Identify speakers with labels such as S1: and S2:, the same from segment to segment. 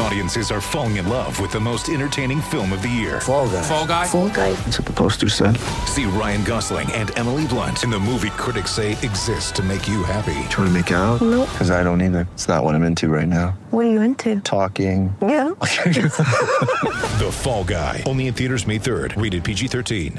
S1: Audiences are falling in love with the most entertaining film of the year.
S2: Fall guy.
S3: Fall guy.
S4: Fall guy.
S2: That's what the poster said.
S1: See Ryan Gosling and Emily Blunt in the movie critics say exists to make you happy.
S2: Trying to make it out?
S4: Nope.
S2: Because I don't either. It's not what I'm into right now.
S4: What are you into?
S2: Talking.
S4: Yeah.
S1: The Fall Guy. Only in theaters May 3rd. Rated PG-13.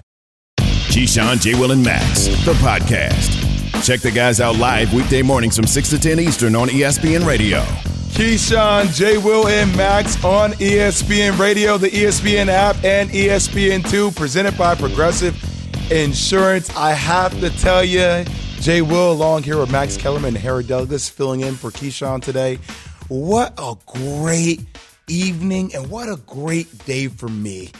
S5: Keyshawn, J. Will, and Max, the podcast. Check the guys out live weekday mornings from 6 to 10 Eastern on ESPN Radio.
S6: Keyshawn, J. Will, and Max on ESPN Radio, the ESPN app, and E ESPN2, presented by Progressive Insurance. I have to tell you, J. Will along here with Max Kellerman and Harry Douglas filling in for Keyshawn today. What a great evening and what a great day for me.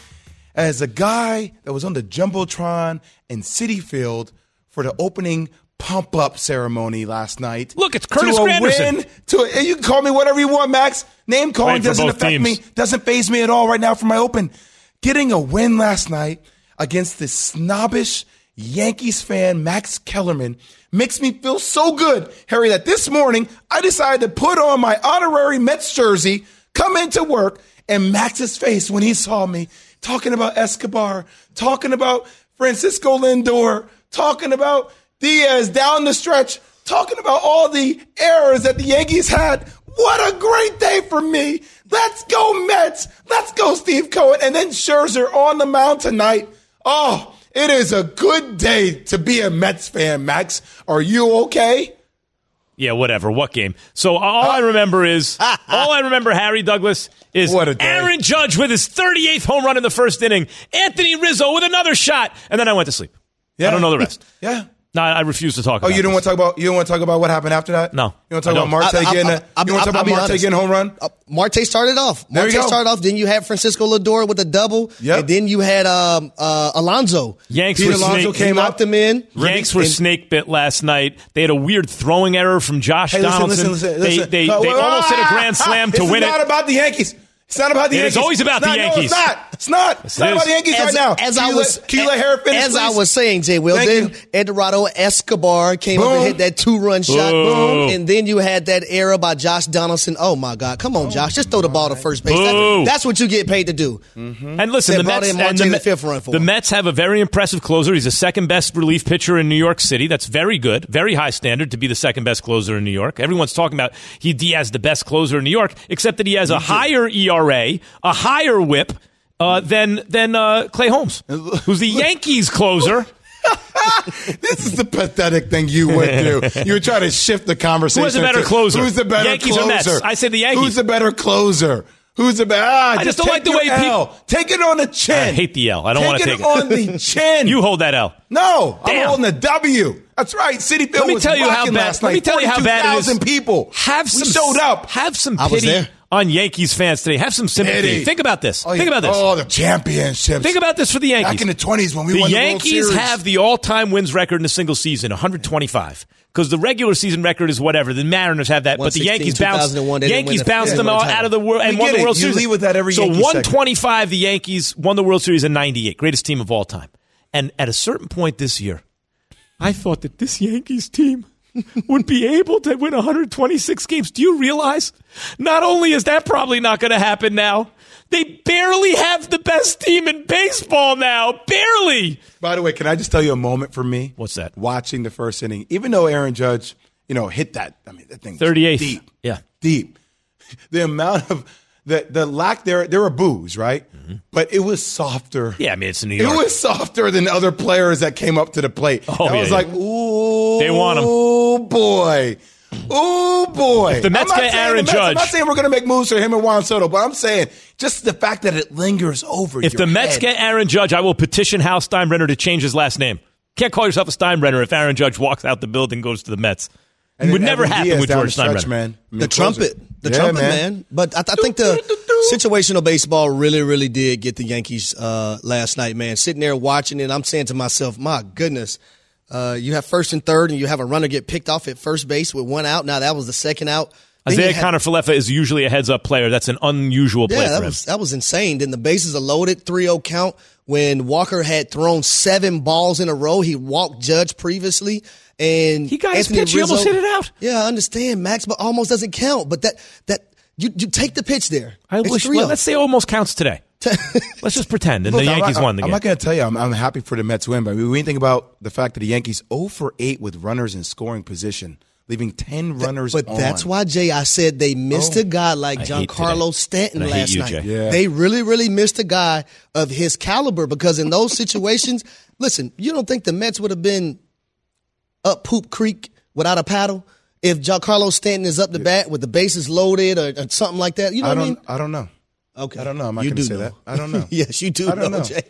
S6: As a guy that was on the Jumbotron in Citi Field for the opening pump up ceremony last night.
S3: Look, it's Curtis
S6: to a
S3: Granderson.
S6: Win, to a, and you can call me whatever you want, Max. Name calling doesn't affect
S3: teams.
S6: me, doesn't phase me at all right now for my open. Getting a win last night against this snobbish Yankees fan, Max Kellerman, makes me feel so good, Harry, that this morning I decided to put on my honorary Mets jersey, come into work, and Max's face when he saw me talking about Escobar, talking about Francisco Lindor, talking about Diaz down the stretch, talking about all the errors that the Yankees had. What a great day for me. Let's go Mets. Let's go Steve Cohen. And then Scherzer on the mound tonight. Oh, it is a good day to be a Mets fan, Max. Are you okay?
S3: Yeah, whatever. What game? So all I uh, remember is all I remember, Harry Douglas, is
S6: What a.
S3: Aaron Judge with his 38th home run in the first inning, Anthony Rizzo with another shot, and then I went to sleep. Yeah. I don't know the rest.
S6: Yeah.
S3: No, I refuse to talk.
S6: Oh,
S3: about
S6: you don't want to talk about you don't want to talk about what happened after that?
S3: No,
S6: You want to
S3: I
S6: talk about
S3: don't.
S6: Marte
S7: I- I-
S6: getting a,
S7: I-
S6: you want to talk
S7: I'll
S6: about Marte
S7: honest.
S6: getting home run?
S7: Uh, Marte started off.
S6: There you
S7: Marte
S6: go.
S7: started off. Then you had Francisco Lindor with a double.
S6: Yep.
S7: And then you had um, uh, Alonso.
S3: Yanks
S6: Pete
S3: were
S6: Alonso
S3: snake,
S6: came
S7: He
S6: up.
S7: knocked him in.
S3: Yanks were
S7: And-
S3: snake bit last night. They had a weird throwing error from Josh
S6: Hey, listen,
S3: Donaldson.
S6: listen, listen,
S3: they
S6: listen.
S3: they,
S6: Uh,
S3: they
S6: wait,
S3: almost hit a
S6: ah,
S3: grand slam to
S6: this
S3: win
S6: is not
S3: it.
S6: about the Yankees. It's not about the
S3: It is
S6: Yankees.
S3: always about
S6: It's
S3: the
S6: not-
S3: Yankees.
S6: No, it's not. It's not. It's
S3: Yes,
S6: not
S3: it
S6: about the Yankees
S7: as,
S6: right now.
S7: as I was,
S6: can you let Harry finish,
S7: as I was saying, Jay Will,
S6: Thank
S7: then
S6: you.
S7: Eduardo Escobar came up and hit that two run shot.
S3: Boo.
S7: Boom. And then you had that error by Josh Donaldson. Oh my God. Come on, oh, Josh. Just throw the ball to first base. That- that's what you get paid to do. Mm-hmm.
S3: And listen,
S7: They
S3: the Mets,
S7: in Marte
S3: and the,
S7: the fifth run for
S3: the
S7: him.
S3: Mets have a very impressive closer. He's the second best relief pitcher in New York City. That's very good, very high standard to be the second best closer in New York. Everyone's talking about he Diaz the best closer in New York, except that he has a higher ERA, a higher WHIP uh, than than uh, Clay Holmes, who's the Yankees closer.
S6: This is the pathetic thing you went through. You were trying to shift the conversation.
S3: Who has a better
S6: to,
S3: closer?
S6: Who's the better
S3: Yankees or
S6: closer?
S3: Mets? I said the Yankees.
S6: Who's the better closer? Who's the better? Ah,
S3: I just don't like the way people-
S6: Take it on the chin.
S3: I hate the L. I don't wanna take
S6: it on the chin.
S3: You hold that L.
S6: No, I'm holding the W. That's right. Citi Field
S3: Let me tell you how bad. Let me tell you how bad it is.
S6: 42,000 people.
S3: Have
S6: We showed up.
S3: Have some
S7: I was
S3: pity
S7: there.
S3: On Yankees fans today. Have some sympathy.
S6: Pity.
S3: Think about this.
S6: Oh,
S3: Think about this.
S6: Oh, the championships.
S3: Think about this for the Yankees.
S6: Back in the 20s when we
S3: the
S6: won the
S3: Yankees
S6: World Series.
S3: have the all-time wins record in a single season, 125. Because the regular season record is whatever. The Mariners have that, but the Yankees bounced.
S7: 2001, they didn't
S3: Yankees bounced them all out of the world and won
S6: get
S3: the
S6: it.
S3: World
S6: You
S3: Series.
S6: lead with that every
S3: so
S6: Yankee segment.
S3: 125, the Yankees won the World Series in '98, greatest team of all time. And at a certain point this year, I thought that this Yankees team would be able to win 126 games. Do you realize? Not only is that probably not going to happen now, they barely have the best team in baseball now. Barely.
S6: By the way, can I just tell you a moment for me?
S3: What's that?
S6: Watching the first inning, even though Aaron Judge, you know, hit that. I mean, that thing
S3: 38.
S6: deep,
S3: Yeah.
S6: deep. The amount of the the lack there there were boos, right? But it was softer.
S3: Mm-hmm. Yeah, I mean, it's in New
S6: It was softer than other players that came up to the plate.
S3: Oh,
S6: I
S3: yeah,
S6: was
S3: yeah.
S6: like, ooh,
S3: They want 'em.
S6: Oh boy, oh boy.
S3: If the Mets
S6: I'm
S3: get Aaron
S6: the Mets- I'm not saying we're going to make moves for him and Juan Soto, but I'm saying just the fact that it lingers over.
S3: If
S6: your
S3: the Mets
S6: head.
S3: get Aaron Judge, I will petition Hal Steinbrenner to change his last name. Can't call yourself a Steinbrenner if Aaron Judge walks out the building and goes to the Mets. It
S6: And
S3: would never
S6: Evan
S3: happen
S6: Diaz
S3: with George
S6: the stretch,
S3: Steinbrenner.
S6: man. I mean,
S7: The
S6: closer.
S7: trumpet, the
S6: Yeah,
S7: trumpet, man. But I, I think the situational baseball really, really did get the Yankees uh, last night, man. Sitting there watching it, I'm saying to myself, my goodness, uh, you have first and third, and you have a runner get picked off at first base with one out. Now that was the second out. Then
S3: Isaiah
S7: had-
S3: Kiner-Falefa is usually a heads up player. That's an unusual play
S7: Yeah,
S3: for
S7: that
S3: him.
S7: was that was insane. Then the bases are loaded, 3-0 count when Walker had thrown seven balls in a row. He walked Judge previously, and
S3: He got his
S7: Anthony
S3: pitch. He almost hit it out.
S7: Yeah, I understand, Max, but almost doesn't count. But that that you you take the pitch there.
S3: I
S7: It's
S3: wish. Well, let's say almost counts today. let's just pretend, and
S6: Look,
S3: the
S6: I'm
S3: Yankees
S6: not,
S3: won the game.
S6: I'm not going to tell you I'm, I'm happy for the Mets win, but I mean, when you think about the fact that the Yankees 0 for 8 with runners in scoring position, leaving 10 runners
S7: But
S6: on.
S7: that's why, Jay, I said they missed
S6: Oh.
S7: a guy like
S3: I hate
S7: Giancarlo. Stanton
S3: And
S7: last
S3: you,
S7: night.
S6: Yeah.
S7: They really, really missed a guy of his caliber because in those situations, listen, you don't think the Mets would have been up Poop Creek without a paddle if Giancarlo Stanton is up the bat with the bases loaded or, or something like that? You know
S6: I
S7: what I mean?
S6: I don't know.
S7: Okay.
S6: I don't know. I'm not going to say
S7: know.
S6: that. I don't know.
S7: yes, you do
S6: I don't
S7: know,
S6: know.
S7: Jay.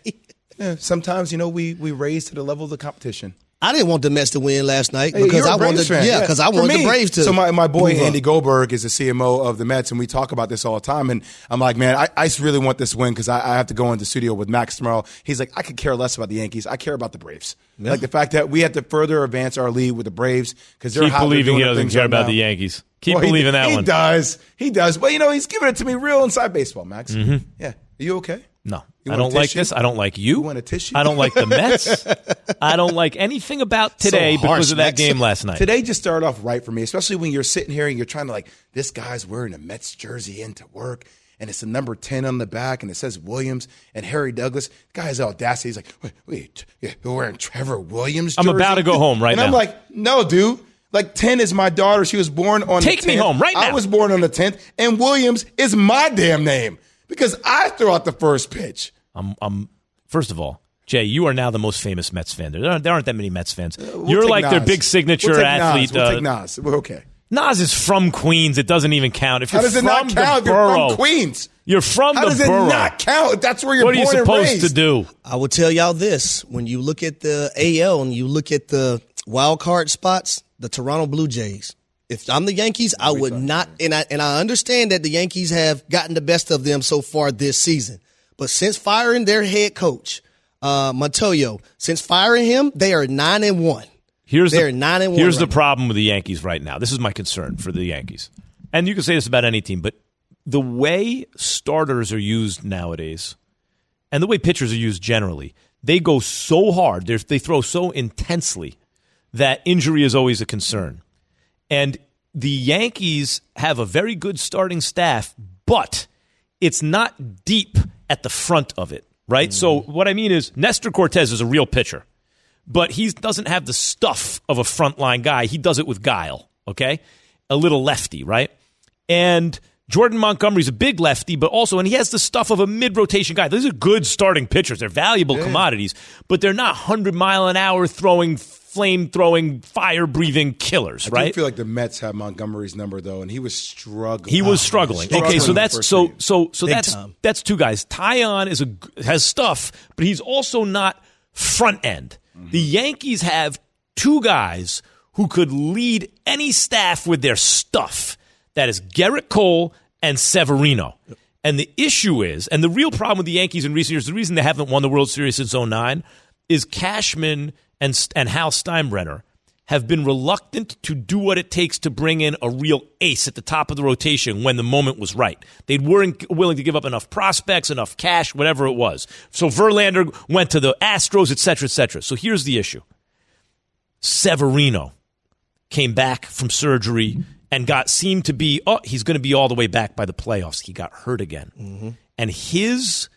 S6: Yeah, sometimes, you know, we, we raise to the level of the competition.
S7: I didn't want the Mets to win last night because
S6: you're
S7: wanted,
S6: fan.
S7: yeah, because I wanted
S6: me,
S7: the Braves to.
S6: So my, my boy
S7: move up.
S6: Andy Goldberg is the CMO of the Mets, and we talk about this all the time. And I'm like, man, I, I just really want this win because I, I have to go into studio with Max tomorrow. He's like, I could care less about the Yankees. I care about the Braves. Like the fact that we have to further advance our lead with the Braves because they're
S3: Keep
S6: how they're
S3: believing
S6: doing
S3: he
S6: their
S3: doesn't
S6: things
S3: care
S6: right
S3: about
S6: now.
S3: the Yankees. Keep
S6: Well, he-
S3: believing that
S6: he
S3: one.
S6: He does. He does. But you know, he's giving it to me real inside baseball, Max. Mm-hmm. Yeah. Are you okay?
S3: No, I don't like
S6: tissue?
S3: this. I don't like you.
S6: You want a tissue?
S3: I don't like the Mets. I don't like anything about today
S7: So
S3: because of that
S7: Max.
S3: game last night.
S6: Today just started off right for me, especially when you're sitting here and you're trying to like, this guy's wearing a Mets jersey into work, and it's a number 10 on the back, and it says Williams and Harry Douglas. The guy has audacity. He's like, wait, wait you're wearing Trevor Williams
S3: I'm about to go home right
S6: and
S3: now.
S6: I'm like, no, dude. Like 10 is my daughter. She was born on
S3: Take
S6: the 10th.
S3: me home right now.
S6: I was born on the 10th, and Williams is my damn name because I threw out the first pitch.
S3: I'm, I'm, first of all, Jay, you are now the most famous Mets fan. There aren't, there aren't that many Mets fans.
S6: We'll
S3: You're
S6: take
S3: like their big signature
S6: we'll take
S3: athlete.
S6: Nas. We'll
S3: uh,
S6: take Nas. We're okay.
S3: Nas is from Queens. It doesn't even count. If
S6: How
S3: you're
S6: does it
S3: from
S6: not
S3: the
S6: count if you're from Queens?
S3: You're from
S6: How
S3: the
S6: does it not count? That's where you're
S3: what are you supposed to do?
S7: I will tell y'all this: when you look at the AL and you look at the wild card spots, the Toronto Blue Jays. If I'm the Yankees, I would not, and I and I understand that the Yankees have gotten the best of them so far this season. But since firing their head coach, uh, Montoyo, since firing him, they are nine and one.
S3: Here's
S7: They're
S3: the,
S7: nine and one
S3: Here's the
S7: now.
S3: problem with the Yankees right now. This is my concern for the Yankees. And you can say this about any team, but the way starters are used nowadays and the way pitchers are used generally, they go so hard, They're, they throw so intensely that injury is always a concern. And the Yankees have a very good starting staff, but it's not deep at the front of it, right? So mm. what I mean is Nestor Cortes is a real pitcher but he doesn't have the stuff of a frontline guy. He does it with guile, okay? A little lefty, right? And Jordan Montgomery's a big lefty, but also, and he has the stuff of a mid rotation guy. These are good starting pitchers. They're valuable commodities, but they're not 100 mile an hour throwing, flame throwing, fire breathing killers, right?
S6: I feel like the Mets have Montgomery's number though, and he was struggling.
S3: He was struggling. Okay, so that's so
S6: game.
S3: so so
S7: Big
S3: that's
S7: time.
S3: that's two guys. Taillon is a has stuff, but he's also not front end. Mm-hmm. The Yankees have two guys who could lead any staff with their stuff. That is Gerrit Cole and Severino. And the issue is, and the real problem with the Yankees in recent years, the reason they haven't won the World Series since 09 is Cashman and and Hal Steinbrenner have been reluctant to do what it takes to bring in a real ace at the top of the rotation when the moment was right. They weren't willing to give up enough prospects, enough cash, whatever it was. So Verlander went to the Astros, et cetera, et cetera. So here's the issue. Severino came back from surgery and got seemed to be oh he's going to be all the way back by the playoffs. He got hurt again, and his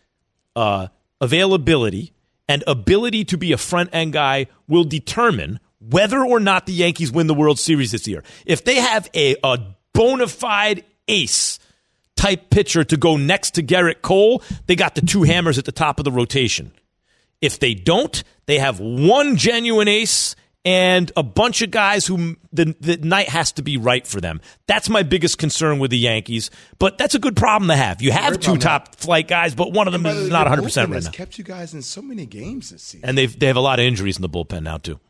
S3: uh, availability and ability to be a front end guy will determine whether or not the Yankees win the World Series this year. If they have a, a bona fide ace type pitcher to go next to Gerrit Cole, they got the two hammers at the top of the rotation. If they don't, they have one genuine ace and a bunch of guys who the, the night has to be right for them. That's my biggest concern with the Yankees. But that's a good problem to have. You have two
S6: problem to
S3: top flight guys, but one of them
S6: By the
S3: is
S6: way,
S3: not 100 percent
S6: bullpen
S3: right
S6: has
S3: now.
S6: Kept you guys in so many games this season.
S3: And they they have a lot of injuries in the bullpen now too.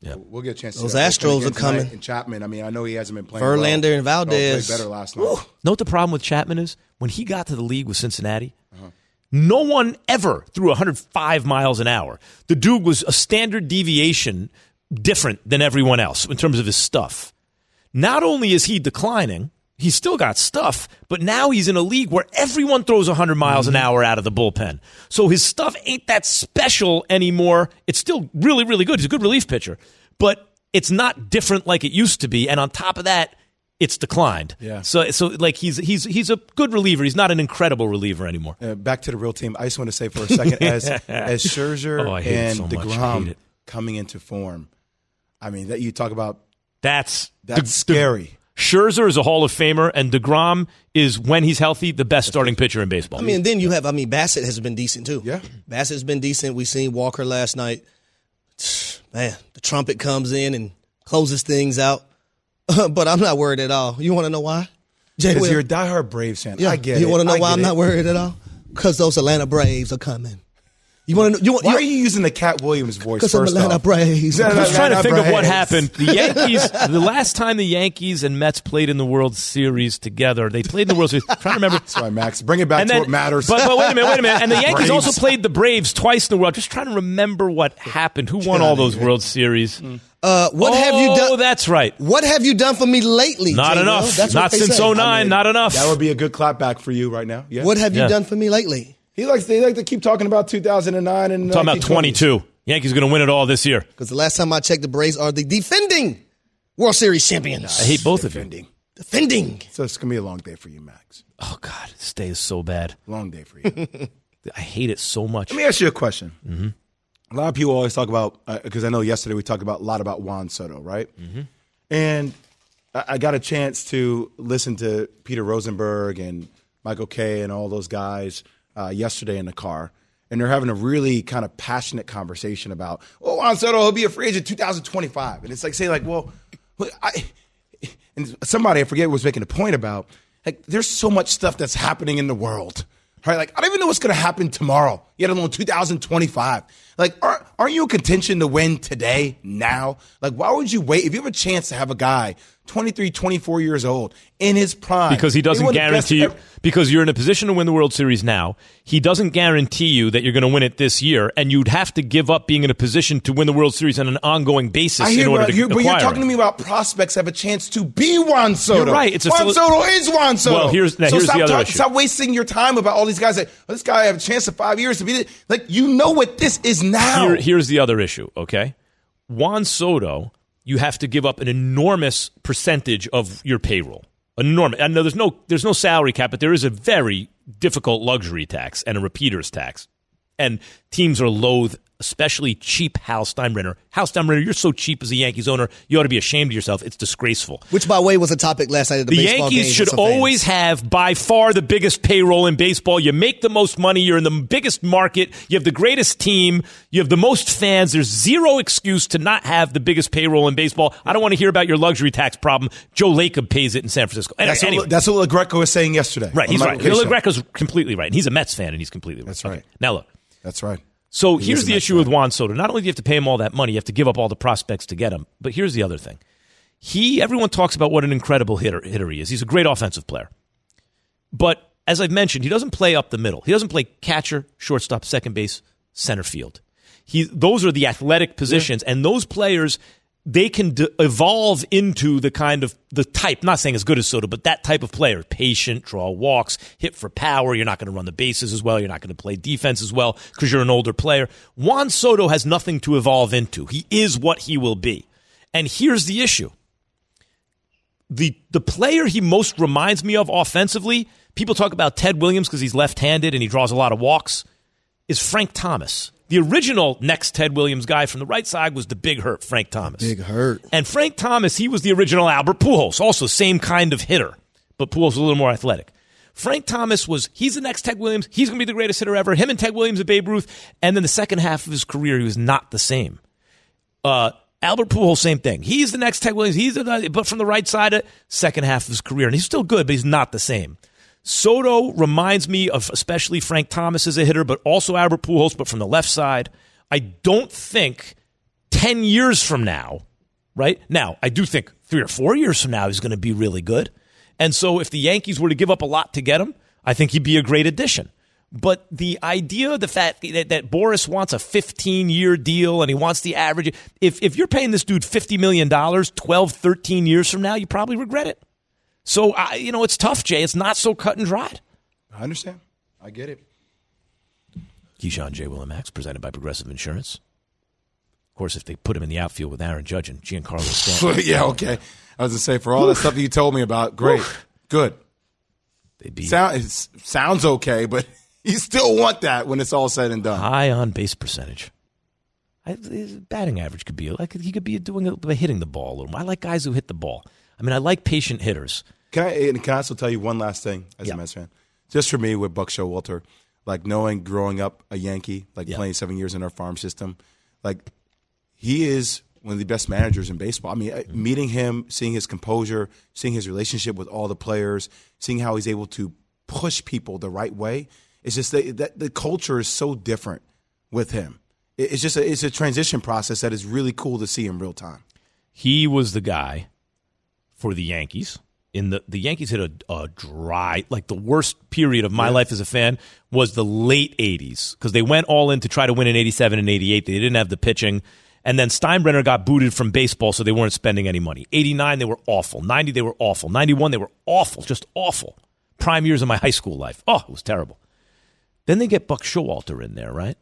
S6: Yeah, we'll get a chance. to
S7: Those Astros are coming.
S6: And Chapman. I mean, I know he hasn't been playing.
S7: Verlander
S6: well.
S7: and Valdez.
S6: Played better last night.
S3: Know what the problem with Chapman is? When he got to the league with Cincinnati, uh-huh. No one ever threw 105 miles an hour. The dude was a standard deviation different than everyone else in terms of his stuff. Not only is he declining, he's still got stuff, but now he's in a league where everyone throws 100 miles an mm-hmm. hour out of the bullpen. So his stuff ain't that special anymore. It's still really, really good. He's a good relief pitcher, but it's not different like it used to be. And on top of that, it's declined.
S6: Yeah.
S3: So, so like he's he's he's a good reliever. He's not an incredible reliever anymore.
S6: Uh, back to the real team. I just want to say for a second, as as Scherzer
S3: Oh, I hate it
S6: and
S3: so much.
S6: Degrom coming into form, I mean that you talk about
S3: That's
S6: that's
S3: De- De-
S6: scary.
S3: Scherzer is a Hall of Famer, and Degrom is when he's healthy the best starting pitcher in baseball.
S7: I mean, then you have. I mean, Bassitt has been decent too.
S6: Yeah.
S7: Bassitt has been decent. We seen Walker last night. Man, the trumpet comes in and closes things out. but I'm not worried at all. You want to know why? Jay
S6: Because you're a diehard Braves fan.
S7: yeah.
S6: I get
S7: you
S6: it.
S7: You want to know
S6: I
S7: why I'm
S6: it.
S7: not worried at all? Because those Atlanta Braves are coming. You want to know? You want?
S6: Why are you using the Katt Williams voice
S7: Because I'm
S6: first
S7: Atlanta
S6: off?
S7: Braves.
S6: Yeah,
S3: I was trying to
S6: Atlanta
S3: think of what happened. The Yankees, the last time the Yankees and Mets played in the World Series together, they played in the World Series. I'm trying to remember.
S6: That's right, Max. Bring it back to what matters.
S3: But, but wait a minute, wait a minute. And the Yankees
S6: Braves.
S3: also played the Braves twice in the World. Just trying to remember what happened. Who won all those World Series?
S7: Uh, what
S3: oh,
S7: have you done?
S3: Oh, that's right.
S7: What have you done for me lately?
S3: Not
S7: Jay Will?
S3: enough.
S7: That's
S3: Not
S7: they
S3: since
S7: say.
S3: 09.
S6: I mean,
S3: not enough.
S6: that would be a good clapback for you right now. Yeah.
S7: What have you done for me lately?
S6: He likes? They like to keep talking about 2009 and
S3: talking about 22. Yankees going to win it all this year.
S7: Because the last time I checked, the Braves are the defending World Series champions.
S3: I hate both of you.
S6: Defending.
S7: defending.
S6: So it's gonna be a long day for you, Max.
S3: Oh, God. This day is so bad.
S6: Long day for you.
S3: I hate it so much.
S6: Let me ask you a question. Mm-hmm. A lot of people always talk about because I know yesterday we talked about a lot about Juan Soto, right? Mm-hmm. And I, I got a chance to listen to Peter Rosenberg and Michael Kay and all those guys uh, yesterday in the car, and they're having a really kind of passionate conversation about, oh, Juan Soto, he'll be a free agent 2025, and it's like saying like, well, I. And somebody I forget was making a point about like there's so much stuff that's happening in the world. Right? Like, I don't even know what's going to happen tomorrow, yet alone 2025. Like, aren't, aren't you in contention to win today, now? Like, why would you wait? If you have a chance to have a guy 23, 24 years old in his prime.
S3: because he doesn't
S6: one of the best
S3: guarantee you because you're in a position to win the World Series now. He doesn't guarantee you that you're going to win it this year, and you'd have to give up being in a position to win the World Series on an ongoing basis
S6: I hear,
S3: in order
S6: but
S3: to
S6: you're, but you're talking to me about prospects have a chance to be Juan Soto.
S3: You're right. It's a
S6: Juan
S3: philo-
S6: Soto is Juan Soto.
S3: Well, here's- now
S6: so
S3: here's
S6: stop
S3: the other
S6: talk-
S3: issue.
S6: Stop wasting your time about all these guys. That oh, this guy have a chance of five years to be this. like you know what this is now.
S3: Here, here's the other issue, okay? Juan Soto, you have to give up an enormous percentage of your payroll. Enormous. I know there's no there's no salary cap, but there is a very difficult luxury tax and a repeaters tax. And teams are loath, especially cheap Hal Steinbrenner. Hal Steinbrenner, you're so cheap as a Yankees owner, you ought to be ashamed of yourself. It's disgraceful.
S7: Which, by the way, was a topic last night at the,
S3: The
S7: baseball
S3: Yankees
S7: game
S3: should
S7: with some fans.
S3: always have by far the biggest payroll in baseball. You make the most money. You're in the biggest market. You have the greatest team. You have the most fans. There's zero excuse to not have the biggest payroll in baseball. I don't want to hear about your luxury tax problem. Joe Lacob pays it in San Francisco. Anyway,
S6: that's,
S3: anyway.
S6: what, that's what LaGreca was saying yesterday.
S3: right. He's right.
S6: Michael Kay
S3: Bill
S6: show.
S3: Greco's completely right. And he's a Mets fan, and he's completely right.
S6: That's
S3: Okay.
S6: right.
S3: Now look.
S6: That's right.
S3: So
S6: He
S3: here's the issue with Juan Soto. Not only do you have to pay him all that money, you have to give up all the prospects to get him. But here's the other thing. He everyone talks about what an incredible hitter, hitter he is. He's a great offensive player. But as I've mentioned, he doesn't play up the middle. He doesn't play catcher, shortstop, second base, center field. He those are the athletic positions and those players they can d- evolve into the kind of the type, not saying as good as Soto, but that type of player. Patient, draw walks, hit for power. You're not going to run the bases as well. You're not going to play defense as well because you're an older player. Juan Soto has nothing to evolve into. He is what he will be. And here's the issue. The the player he most reminds me of offensively, people talk about Ted Williams because he's left-handed and he draws a lot of walks, is Frank Thomas. The original next Ted Williams guy from the right side was the big hurt, Frank Thomas.
S7: Big hurt.
S3: And Frank Thomas, he was the original Albert Pujols, also same kind of hitter, but Pujols was a little more athletic. Frank Thomas was, he's the next Ted Williams. He's going to be the greatest hitter ever. Him and Ted Williams and Babe Ruth. And then the second half of his career, he was not the same. Uh, Albert Pujols, same thing. He's the next Ted Williams. He's the, but from the right side, of second half of his career, and he's still good, but he's not the same. Soto reminds me of especially Frank Thomas as a hitter, but also Albert Pujols, but from the left side. I don't think ten years from now, right now, I do think three or four years from now he's going to be really good. And so, if the Yankees were to give up a lot to get him, I think he'd be a great addition. But the idea, the fact that, that Boras wants a 15 year deal and he wants the average, if, if you're paying this dude $50 million 12, 13 years from now, you probably regret it. So, I, you know, it's tough, Jay. It's not so cut and dried.
S6: I understand. I get it.
S3: Keyshawn J. Will and Max, presented by Progressive Insurance. Of course, if they put him in the outfield with Aaron Judge and Giancarlo Stanton,
S6: yeah, okay. I was gonna say for all the stuff that you told me about, great, good.
S3: they'd be
S6: Sound it sounds okay, but you still want that when it's all said and done.
S3: high on base percentage. I, his batting average could be like he could be doing a, by hitting the ball a little more. I like guys who hit the ball. I mean, I like patient hitters.
S6: Can I and can I also tell you one last thing as
S3: Yeah.
S6: a Mets fan? Just for me with Buck Showalter, like knowing growing up a Yankee, like
S3: Yeah.
S6: playing seven years in our farm system, like he is one of the best managers in baseball. I mean, uh, meeting him, seeing his composure, seeing his relationship with all the players, seeing how he's able to push people the right way. It's just that, that the culture is so different with him. It's just a, it's a transition process that is really cool to see in real time.
S3: He was the guy for the Yankees. In the the Yankees hit a, a dry, like the worst period of my life as a fan was the late '80s because they went all in to try to win in '87 and '88. They didn't have the pitching, and then Steinbrenner got booted from baseball, so they weren't spending any money. '89 they were awful. '90 they were awful. '91 they were awful, just awful. Prime years of my high school life. Oh, it was terrible. Then they get Buck Showalter in there, right?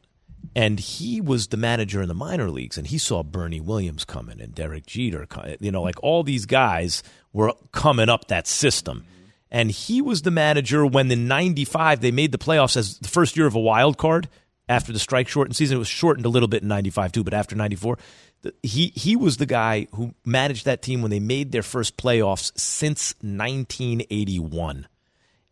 S3: And he was the manager in the minor leagues, and he saw Bernie Williams coming and Derek Jeter, you know, like all these guys were coming up that system. And he was the manager when in '95 they made the playoffs as the first year of a wild card after the strike shortened season. It was shortened a little bit in '95 too, but after '94, he he was the guy who managed that team when they made their first playoffs since 1981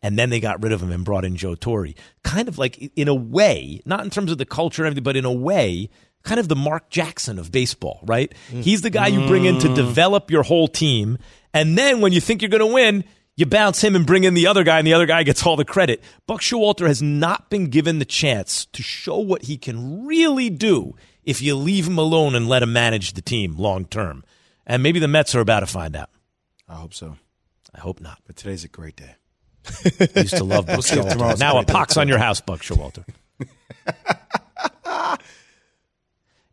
S3: and then they got rid of him and brought in Joe Torre. Kind of like, in a way, not in terms of the culture and everything, but in a way, kind of the Mark Jackson of baseball, right? Mm. He's the guy you bring in to mm. develop your whole team, and then when you think you're going to win, you bounce him and bring in the other guy, and the other guy gets all the credit. Buck Showalter has not been given the chance to show what he can really do if you leave him alone and let him manage the team long term. And maybe the Mets are about to find out.
S6: I hope so.
S3: I hope not.
S6: But today's a great day.
S3: I used to love Buck Showalter. Now
S6: a
S3: pox on your house, Buck Showalter.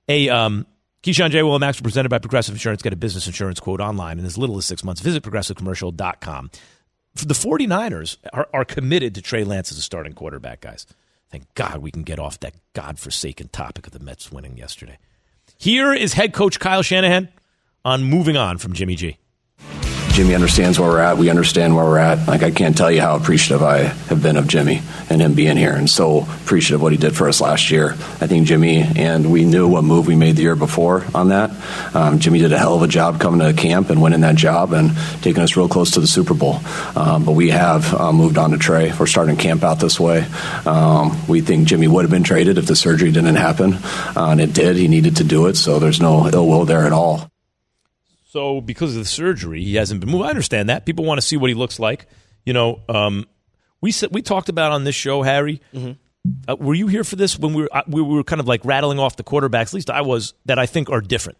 S3: a um, Keyshawn J. Will and Max presented by Progressive Insurance. Get a business insurance quote online in as little as six months. Visit progressivecommercial.com. The 49ers are, are committed to Trey Lance as a starting quarterback, guys. Thank God we can get off that godforsaken topic of the Mets winning yesterday. Here is head coach Kyle Shanahan on moving on from Jimmy G.
S8: Jimmy understands where we're at. We understand where we're at. Like I can't tell you how appreciative I have been of Jimmy and him being here, and so appreciative of what he did for us last year. I think Jimmy and we knew what move we made the year before on that. Um, Jimmy did a hell of a job coming to camp and winning that job and taking us real close to the Super Bowl. Um, but we have uh, moved on to Trey. We're starting camp out this way. Um, we think Jimmy would have been traded if the surgery didn't happen, uh, and it did. He needed to do it, so there's no ill will there at all.
S3: So because of the surgery, he hasn't been moved. I understand that. People want to see what he looks like. You know, um, we said we talked about on this show, Harry. Uh, were you here for this when we were uh, we were kind of like rattling off the quarterbacks? At least I was that I think are different.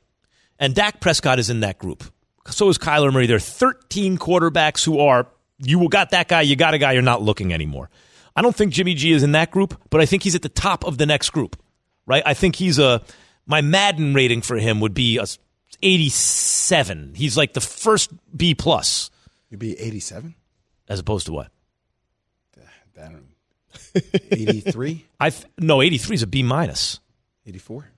S3: And Dak Prescott is in that group. So is Kyler Murray. There are 13 quarterbacks who are you got that guy, you got a guy, you're not looking anymore. I don't think Jimmy G is in that group, but I think he's at the top of the next group. Right? I think he's a my Madden rating for him would be a 87. He's like the first B plus
S6: You'd be 87?
S3: as opposed to what?
S6: I don't know. 83?
S3: I th- no 83 is a B minus.
S6: 84?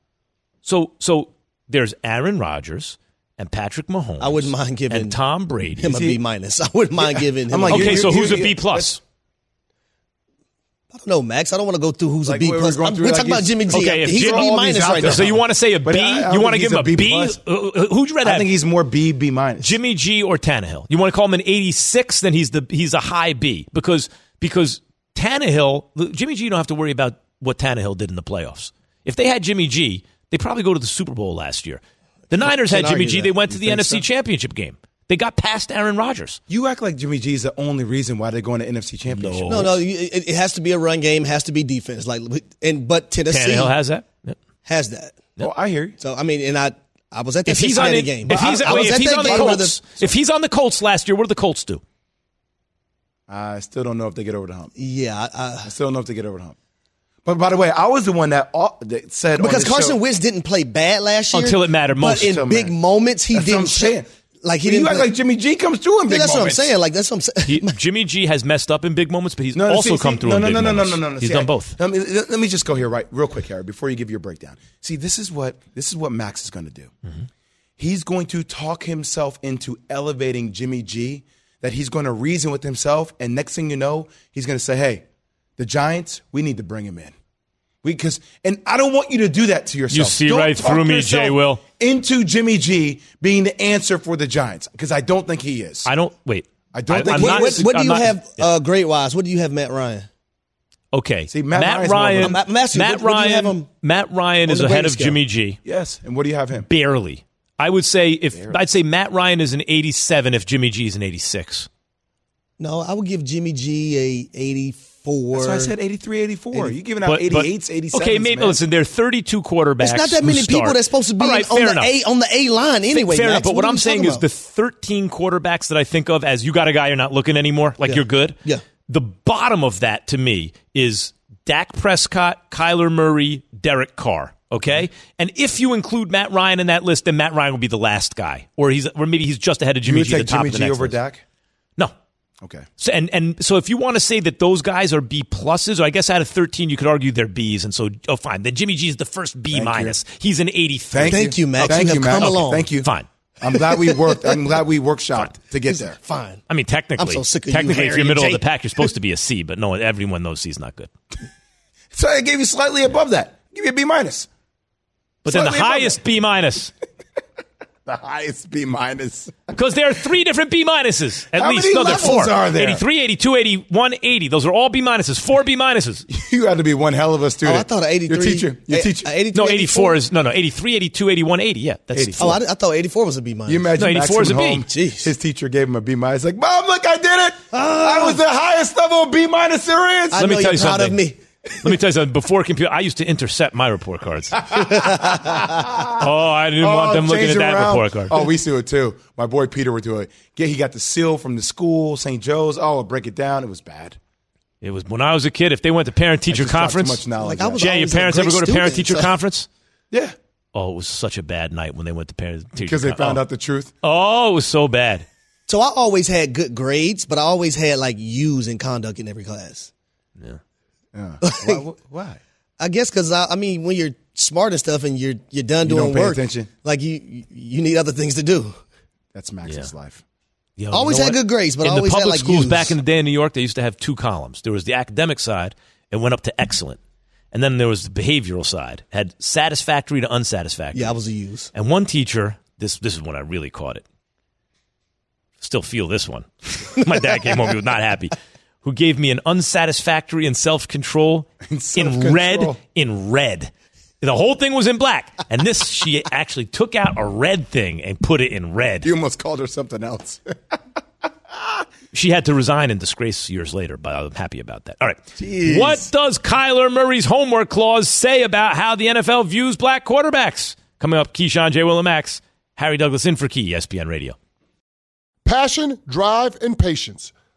S3: So so there's Aaron Rodgers and Patrick Mahomes.
S7: I wouldn't mind giving
S3: and Tom Brady.
S7: him a B minus. I wouldn't mind giving him.
S6: I'm
S7: a
S6: like,
S7: B
S3: okay,
S6: you're-
S3: so
S6: you're-
S3: who's a
S6: you're-
S3: B plus?
S7: I don't know, Max. I don't want to go through who's
S6: Like,
S7: a B
S6: we're
S7: plus.
S6: going
S7: I'm- We're
S6: like
S7: talking about Jimmy G.
S3: Okay, if
S7: he's
S3: Jim-
S7: a B minus right
S6: there.
S7: now.
S3: So you want to say a
S6: But
S3: B?
S6: I- I don't
S3: you want to give him
S6: he's
S3: a
S6: a B
S3: B?
S6: plus.
S3: Uh, uh, Who'd you rather
S6: I
S3: have?
S6: think he's more B, B minus.
S3: Jimmy G or Tannehill. You want to call him an 86? Then he's the he's a high B because because Tannehill, Jimmy G, you don't have to worry about what Tannehill did in the playoffs. If they had Jimmy G, they probably go to the Super Bowl last year. The Niners had Jimmy G.
S7: that.
S3: They went to
S6: You
S3: the NFC
S6: so?
S3: Championship game. They got past Aaron Rodgers.
S6: You act like Jimmy G is the only reason why they're going to NFC Championship.
S7: No, no, you- it, it has to be a run game, has to be defense. Like, and but Tennessee
S3: Tannehill has that. Yep.
S7: has that.
S6: Oh, I hear you.
S7: So I mean, and I, I was at that
S3: If he's on
S7: Cincinnati game.
S3: if he's,
S7: I, I
S3: wait,
S7: was
S3: if he's on the
S7: game where
S3: Colts, if he's on the Colts last year, what do the Colts do?
S6: I still don't know if they get over the hump.
S7: yeah, I,
S6: I still don't know if they get over the hump. But by the way, I was the one that, uh, that said
S7: because
S6: this
S7: Carson
S6: show,
S7: Wentz didn't play bad last year
S3: Until it mattered most.
S7: But in big
S6: mattered.
S7: moments, he
S6: That's
S7: didn't.
S6: I'm
S7: show- Like he
S6: you
S7: didn't
S6: act like Jimmy G comes through in
S7: Yeah,
S6: big
S7: that's
S6: moments.
S7: That's what I'm saying. Like that's what I'm saying.
S3: He, Jimmy G has messed up in big moments, but he's
S6: No, no,
S3: also
S6: see,
S3: come
S6: see,
S3: through
S6: no,
S3: in
S6: no,
S3: big
S6: no, no,
S3: moments.
S6: No, no, no,
S3: He's
S6: See,
S3: done
S6: I-
S3: both.
S6: Let me, let me just go here, right, real quick, Harry, before you give your breakdown. See, this is what this is what Max is going to do.
S3: Mm-hmm.
S6: He's going to talk himself into elevating Jimmy G. That he's going to reason with himself, and next thing you know, he's going to say, "Hey, the Giants, we need to bring him in." Because, and I don't want you to do that to yourself.
S3: You see
S6: Don't
S3: right through me, Jay Will.
S6: Into Jimmy G being the answer for the Giants, because I don't think he is.
S3: I don't wait.
S6: I don't think
S3: I'm
S6: he
S7: what,
S3: not-
S7: what, what do
S3: I'm
S7: you
S3: not-
S7: have uh, grade wise? What do you have Matt Ryan?
S3: Okay.
S6: See, Matt Ryan's more of
S3: Ryan.
S6: a-
S7: I'm asking
S3: Matt
S7: what- what do you
S3: Ryan. Matt Ryan is
S7: the
S3: ahead of
S7: scale?
S3: Jimmy G.
S6: yes, and what do you have him?
S3: Barely. I would say if I'd say Matt Ryan is an 87 if Jimmy G is an 86.
S7: No, I would give Jimmy G a 84.
S6: That's why I said 83, 84. You giving out
S3: But- but-
S6: 88s, 87s.
S3: Okay, maybe
S6: man.
S3: listen. There are 32 quarterbacks.
S7: It's not that many people that's supposed to be
S3: right,
S7: on the
S3: enough.
S7: A on the A line anyway.
S3: Fair
S7: Max.
S3: enough, but what,
S7: are
S3: I'm saying is
S7: about?
S3: the 13 quarterbacks that I think of as you got a guy you're not looking anymore, like
S7: Yeah.
S3: you're good.
S7: Yeah.
S3: The bottom of that to me is Dak Prescott, Kyler Murray, Derek Carr. Okay, mm-hmm. and if you include Matt Ryan in that list, then Matt Ryan will be the last guy, or he's, or maybe he's just ahead of
S6: you
S3: Jimmy
S6: would
S3: G.
S6: take
S3: the top
S6: Jimmy
S3: of the
S6: G
S3: next
S6: over
S3: list.
S6: Dak?
S3: No,
S6: Okay.
S3: so, and and so if you want to say that those guys are B pluses, or I guess out of thirteen you could argue they're Bs, and so oh fine, then Jimmy G is the first B
S6: Thank
S3: minus. He's an eighty three.
S6: Thank,
S7: Thank you, Max.
S6: Thank
S7: You
S6: you, Max.
S7: come along.
S6: Thank you.
S3: Fine.
S6: I'm glad we worked. I'm glad we workshopped to get there.
S7: Fine.
S3: I mean, technically,
S7: I'm so sick of you,
S3: technically, if you're
S7: and
S3: middle of the pack, you're supposed to be a C, but no, everyone knows C's not good.
S6: So I gave you slightly above that. Give you a B minus.
S3: But then the highest B minus,
S6: The highest B minus.
S3: because there are three different B minuses at
S6: How
S3: least.
S6: many
S3: no,
S6: levels
S3: four.
S6: are there?
S3: 83, 82, 81, 80. Those are all B minuses. Four B minuses.
S6: You had to be one hell of a student.
S7: Oh, I thought 83.
S6: Your teacher. Your teacher.
S7: a 83,
S3: No, 84 is no, no. 83, 82, 81, 80. Yeah, that's
S6: 84.
S7: Oh, I, I thought 84 was a B minus.
S6: You imagine
S3: No, 84 is a
S6: went
S3: B.
S6: home,
S7: Jeez.
S6: His teacher gave him a B minus. Like, Mom, look, I did it.
S3: Ah.
S6: I was the highest level of B minus there is.
S7: I
S3: Let me tell
S7: you're
S3: you
S7: proud
S3: something.
S7: of me.
S3: Let me tell you something. Before computer, I used to intercept my report cards. oh, I didn't want oh, them looking at that
S6: around.
S3: report card.
S6: Oh, we used to do it too. My boy Peter would do it. Yeah, he got the seal from the school, St. Joe's. Oh, I'll break it down. It was bad.
S3: It was when I was a kid. If they went to parent teacher
S6: just dropped too
S3: conference,
S6: much knowledge
S7: Like, I
S6: out.
S7: was
S3: Jay, your parents ever go to parent teacher
S7: so-
S3: conference?
S6: yeah,
S3: Oh, it was such a bad night when they went to parent teacher conference.
S6: because they
S3: con-
S6: found
S3: oh.
S6: out the truth.
S3: Oh, it was so bad.
S7: So I always had good grades, but I always had like U's in conduct in every class.
S6: Yeah. why, why?
S7: I guess because I, I mean, when you're smart and stuff, and you're you're done
S6: You
S7: doing
S6: don't pay
S7: work,
S6: attention.
S7: like you you need other things to do.
S6: That's Max's life.
S3: Yo,
S7: Always
S3: you know
S7: had
S3: what?
S7: good grades, but
S3: in
S7: I always
S3: the
S7: had,
S3: public
S7: like,
S3: schools
S7: U's.
S3: back in the day in New York, they used to have two columns. There was the academic side, it went up to excellent, and then there was the behavioral side, had satisfactory to unsatisfactory.
S7: Yeah, I was a use.
S3: And one teacher, this this is when I really caught it. Still feel this one. My dad came home; he was not happy. Who gave me an unsatisfactory and self control in
S6: self-control.
S3: red? In red. The whole thing was in black, and this she actually took out a red thing and put it in red.
S6: You almost called her something else.
S3: She had to resign in disgrace years later, but I'm happy about that. All right.
S6: Jeez.
S3: What does Kyler Murray's homework clause say about how the NFL views black quarterbacks? Coming up, Keyshawn J. Will and Max, Harry Douglas in for Key, ESPN Radio.
S9: Passion, drive, and patience.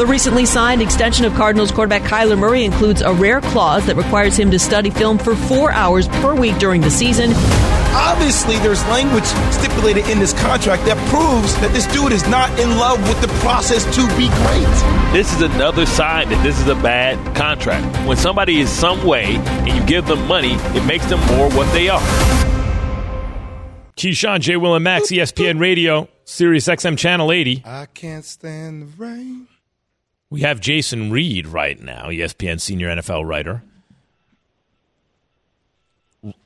S10: The recently signed extension of Cardinals quarterback Kyler Murray includes a rare clause that requires him to study film for four hours per week during the season.
S6: Obviously, there's language stipulated in this contract that proves that this dude is not in love with the process to be great.
S11: This is another sign that this is a bad contract. When somebody is some way and you give them money, it makes them more what they are.
S3: Keyshawn, J. Will, and Max, ESPN Radio, Sirius XM Channel 80.
S6: I can't stand the rain.
S3: We have Jason Reid right now, ESPN senior NFL writer.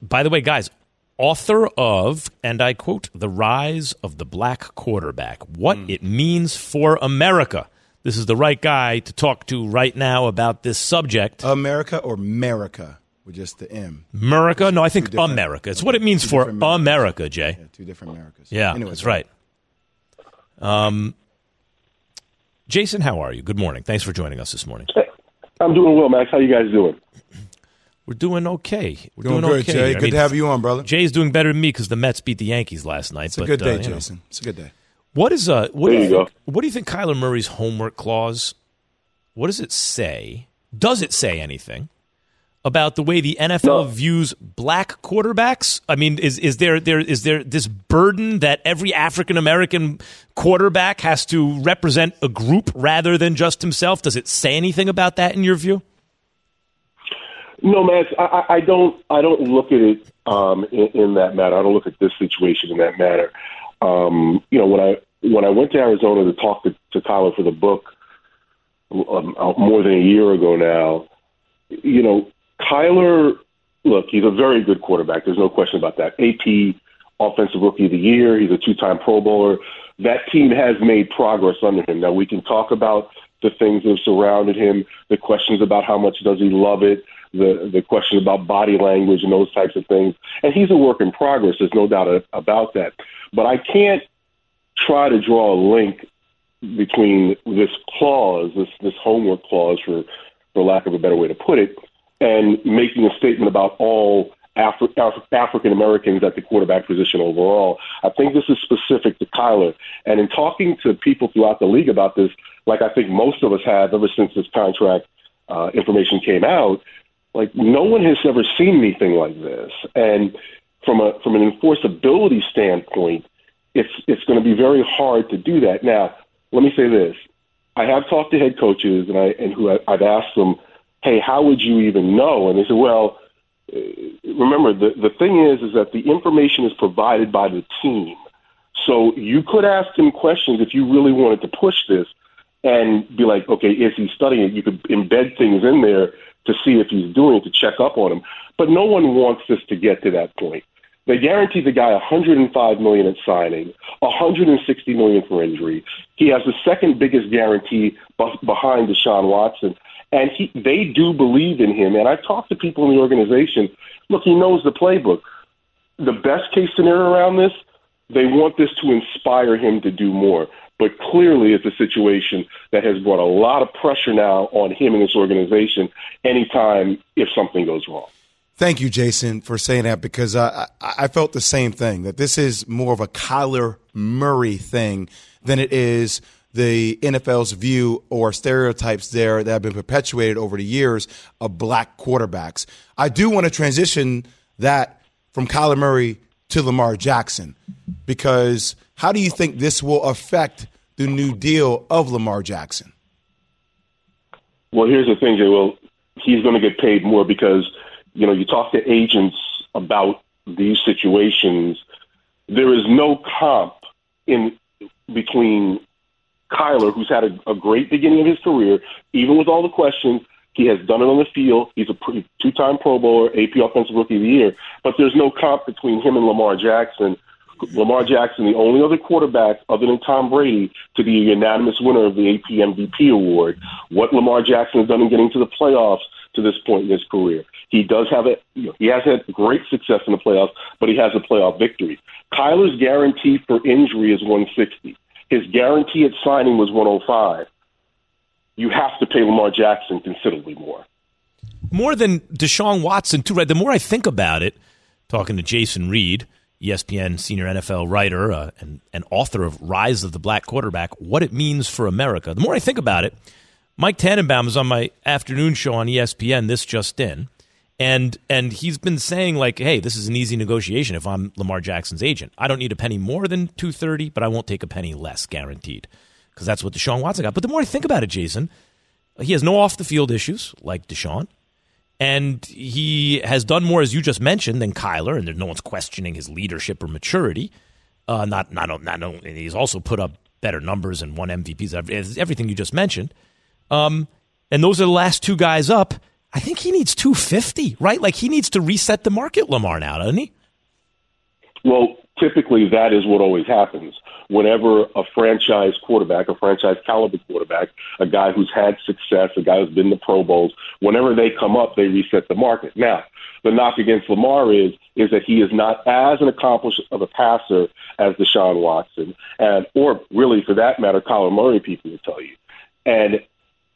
S3: By the way, guys, author of, and I quote, The Rise of the Black Quarterback What It Means for America. This is the right guy to talk to right now about this subject.
S6: America or America with just the M.
S3: America? No, I think America. It's what it means for America, Jay.
S6: Yeah, two different Americas.
S3: Yeah,
S6: Anyways,
S3: that's right. Um, Jason, how are you? Good morning. Thanks for joining us this morning.
S12: I'm doing well, Max. How you guys doing?
S3: We're doing okay. We're
S6: Doing
S3: doing,
S6: good,
S3: okay.
S6: Jay.
S3: I
S6: Good to have you on, brother.
S3: Jay's doing better than me because the Mets beat the Yankees last night.
S6: It's a good day,
S3: uh, you know.
S6: Jason. It's a good day.
S3: What is uh? What
S12: There
S3: do
S12: you
S3: think,
S12: go.
S3: What do you think Kyler Murray's homework clause? What does it say? Does it say anything about the way the NFL views black quarterbacks? I mean, is is there there is there this burden that every African American quarterback has to represent a group rather than just himself? Does it say anything about that in your view?
S12: No, Max. I, I don't. I don't look at it um, in, in that matter. I don't look at this situation in that matter. Um, you know, when I when I went to Arizona to talk to, to Kyler for the book um, uh, more than a year ago now, you know, Kyler. Look, he's a very good quarterback. There's no question about that. AP Offensive Rookie of the Year. He's a two-time Pro Bowler. That team has made progress under him. Now we can talk about the things that have surrounded him, the questions about how much does he love it, the the question about body language and those types of things. And he's a work in progress. There's no doubt about that. But I can't try to draw a link between this clause, this this homework clause, for for lack of a better way to put it, and making a statement about all Afri- Af- African Americans at the quarterback position overall. I think this is specific to Kyler. And in talking to people throughout the league about this, like I think most of us have ever since this contract uh, information came out, like no one has ever seen anything like this. And from a from an enforceability standpoint, it's it's going to be very hard to do that. Now, let me say this: I have talked to head coaches, and I and who I, I've asked them, "Hey, how would you even know?" And they said, "Well." uh, Remember, the, the thing is, is that the information is provided by the team. So you could ask him questions if you really wanted to push this and be like, okay, is he studying it? You could embed things in there to see if he's doing it, to check up on him. But no one wants this to get to that point. They guaranteed the guy 105 million at signing, 160 million for injury. He has the second biggest guarantee behind Deshaun Watson, and he they do believe in him. And I've talked to people in the organization. Look, he knows the playbook. The best case scenario around this, they want this to inspire him to do more. But clearly, it's a situation that has brought a lot of pressure now on him and this organization. Anytime if something goes wrong.
S6: Thank you, Jason, for saying that because I I felt the same thing that this is more of a Kyler Murray thing than it is the NFL's view or stereotypes there that have been perpetuated over the years of black quarterbacks. I do want to transition that from Kyler Murray to Lamar Jackson because how do you think this will affect the new deal of Lamar Jackson?
S12: Well, here's the thing, Jay. Well, he's going to get paid more because, you know, you talk to agents about these situations. There is no comp in between Kyler, who's had a, a great beginning of his career, even with all the questions. He has done it on the field. He's a two-time Pro Bowler, AP Offensive Rookie of the Year. But there's no comp between him and Lamar Jackson, Lamar Jackson, the only other quarterback other than Tom Brady to be a unanimous winner of the AP MVP award. What Lamar Jackson has done in getting to the playoffs to this point in his career. He does have a, you know, he has had great success in the playoffs, but he has a playoff victory. Kyler's guarantee for injury is 160. His guarantee at signing was 105. You have to pay Lamar Jackson considerably more.
S3: More than Deshaun Watson, too, right? The more I think about it, talking to Jason Reid, ESPN senior NFL writer uh, and, and author of Rise of the Black Quarterback, what it means for America. The more I think about it, Mike Tannenbaum was on my afternoon show on ESPN, this just in, and and he's been saying like, hey, this is an easy negotiation if I'm Lamar Jackson's agent. I don't need a penny more than two thirty, but I won't take a penny less, guaranteed, because that's what Deshaun Watson got. But the more I think about it, Jason, he has no off the field issues like Deshaun. And he has done more, as you just mentioned, than Kyler, and no one's questioning his leadership or maturity. Uh, not, not, not, not, he's also put up better numbers and won MVPs. Everything you just mentioned. Um, and those are the last two guys up. I think he needs 250, right? Like he needs to reset the market, Lamar, now, doesn't he?
S12: Well, typically that is what always happens. Whenever a franchise quarterback, a franchise caliber quarterback, a guy who's had success, a guy who's been to Pro Bowls, whenever they come up, they reset the market. Now, the knock against Lamar is is that he is not as an accomplished of a passer as Deshaun Watson, and or really for that matter, Kyler Murray. People will tell you, and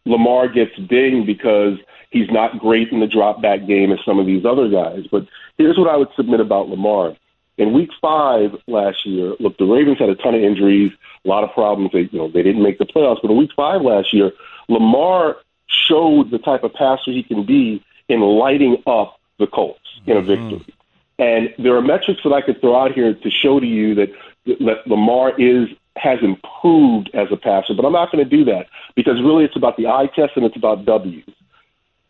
S12: Lamar gets dinged because he's not great in the drop back game as some of these other guys. But here's what I would submit about Lamar. In week five last year, look, the Ravens had a ton of injuries, a lot of problems. They, you know, they didn't make the playoffs. But in week five last year, Lamar showed the type of passer he can be in lighting up the Colts in a victory. Mm-hmm. And there are metrics that I could throw out here to show to you that, that Lamar is has improved as a passer, but I'm not going to do that because really it's about the eye test and it's about W's.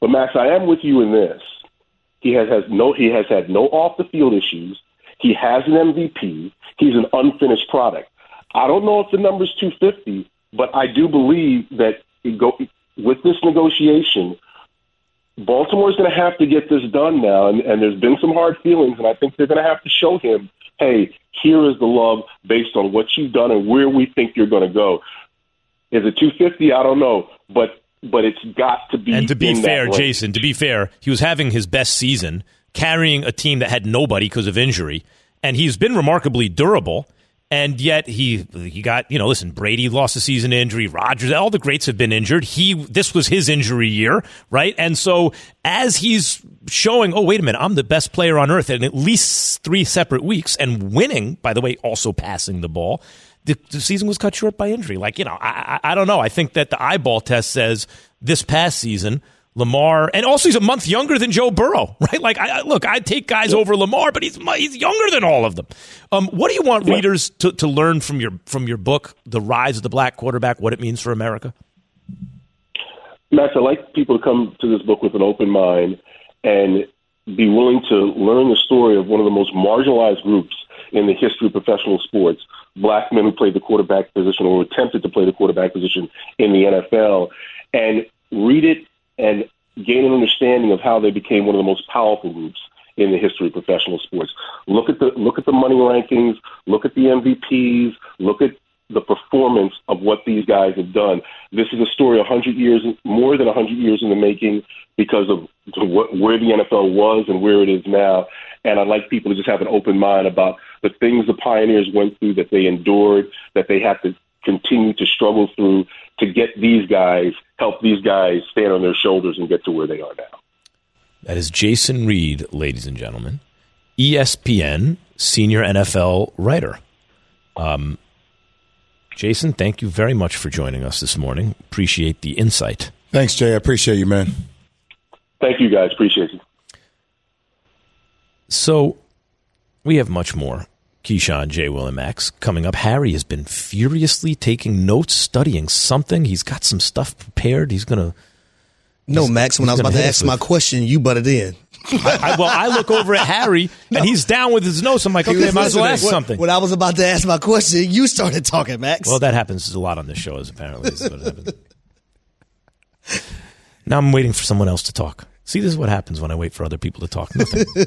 S12: But Max, I am with you in this. He has, has no he has had no off the field issues. He has an MVP. He's an unfinished product. I don't know if the number's 250, but I do believe that go, with this negotiation, Baltimore's going to have to get this done now, and, and there's been some hard feelings, and I think they're going to have to show him, hey, here is the love based on what you've done and where we think you're going to go. Is it 250? I don't know, but but it's got to be.
S3: And to be fair, Jason, to be fair, he was having his best season, carrying a team that had nobody because of injury, and he's been remarkably durable. And yet he he got you know listen Brady lost a season injury Rodgers all the greats have been injured he this was his injury year right and so as he's showing oh wait a minute I'm the best player on earth in at least three separate weeks and winning by the way also passing the ball the, the season was cut short by injury like you know I, I I don't know I think that the eyeball test says this past season Lamar, and also he's a month younger than Joe Burrow, right? Like, I, look, I'd take guys over Lamar, but he's he's younger than all of them. Um, what do you want readers to, to learn from your from your book, The Rise of the Black Quarterback, what it means for America?
S12: Max, I like people to come to this book with an open mind and be willing to learn the story of one of the most marginalized groups in the history of professional sports. Black men who played the quarterback position or attempted to play the quarterback position in the NFL, and read it and gain an understanding of how they became one of the most powerful groups in the history of professional sports. Look at the look at the money rankings, look at the MVPs, look at the performance of what these guys have done. This is a story 100 years, more than 100 years in the making because of what, where the NFL was and where it is now. And I'd like people to just have an open mind about the things the pioneers went through, that they endured, that they have to continue to struggle through to get these guys, help these guys stand on their shoulders and get to where they are now.
S3: That is Jason Reid, ladies and gentlemen, ESPN senior NFL writer. Um, Jason, thank you very much for joining us this morning. Appreciate the insight.
S6: Thanks, Jay. I appreciate you, man.
S12: Thank you, guys. Appreciate you.
S3: So, we have much more Keyshawn, J. Will, and Max. Coming up, Harry has been furiously taking notes, studying something. He's got some stuff prepared. He's going to.
S7: No, Max, when I was about to ask my question, you butted in.
S3: I, I, well, I look over at Harry, and he's down with his notes. I'm like, okay, might as well ask something.
S7: When I was about to ask my question, you started talking, Max.
S3: Well, that happens a lot on this show, as apparently. now I'm waiting for someone else to talk. See, this is what happens when I wait for other people to talk. Nothing.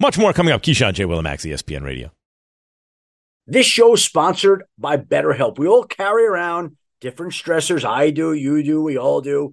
S3: Much more coming up. Keyshawn J. Willimax, ESPN Radio.
S13: This show is sponsored by BetterHelp. We all carry around different stressors. I do, you do, we all do,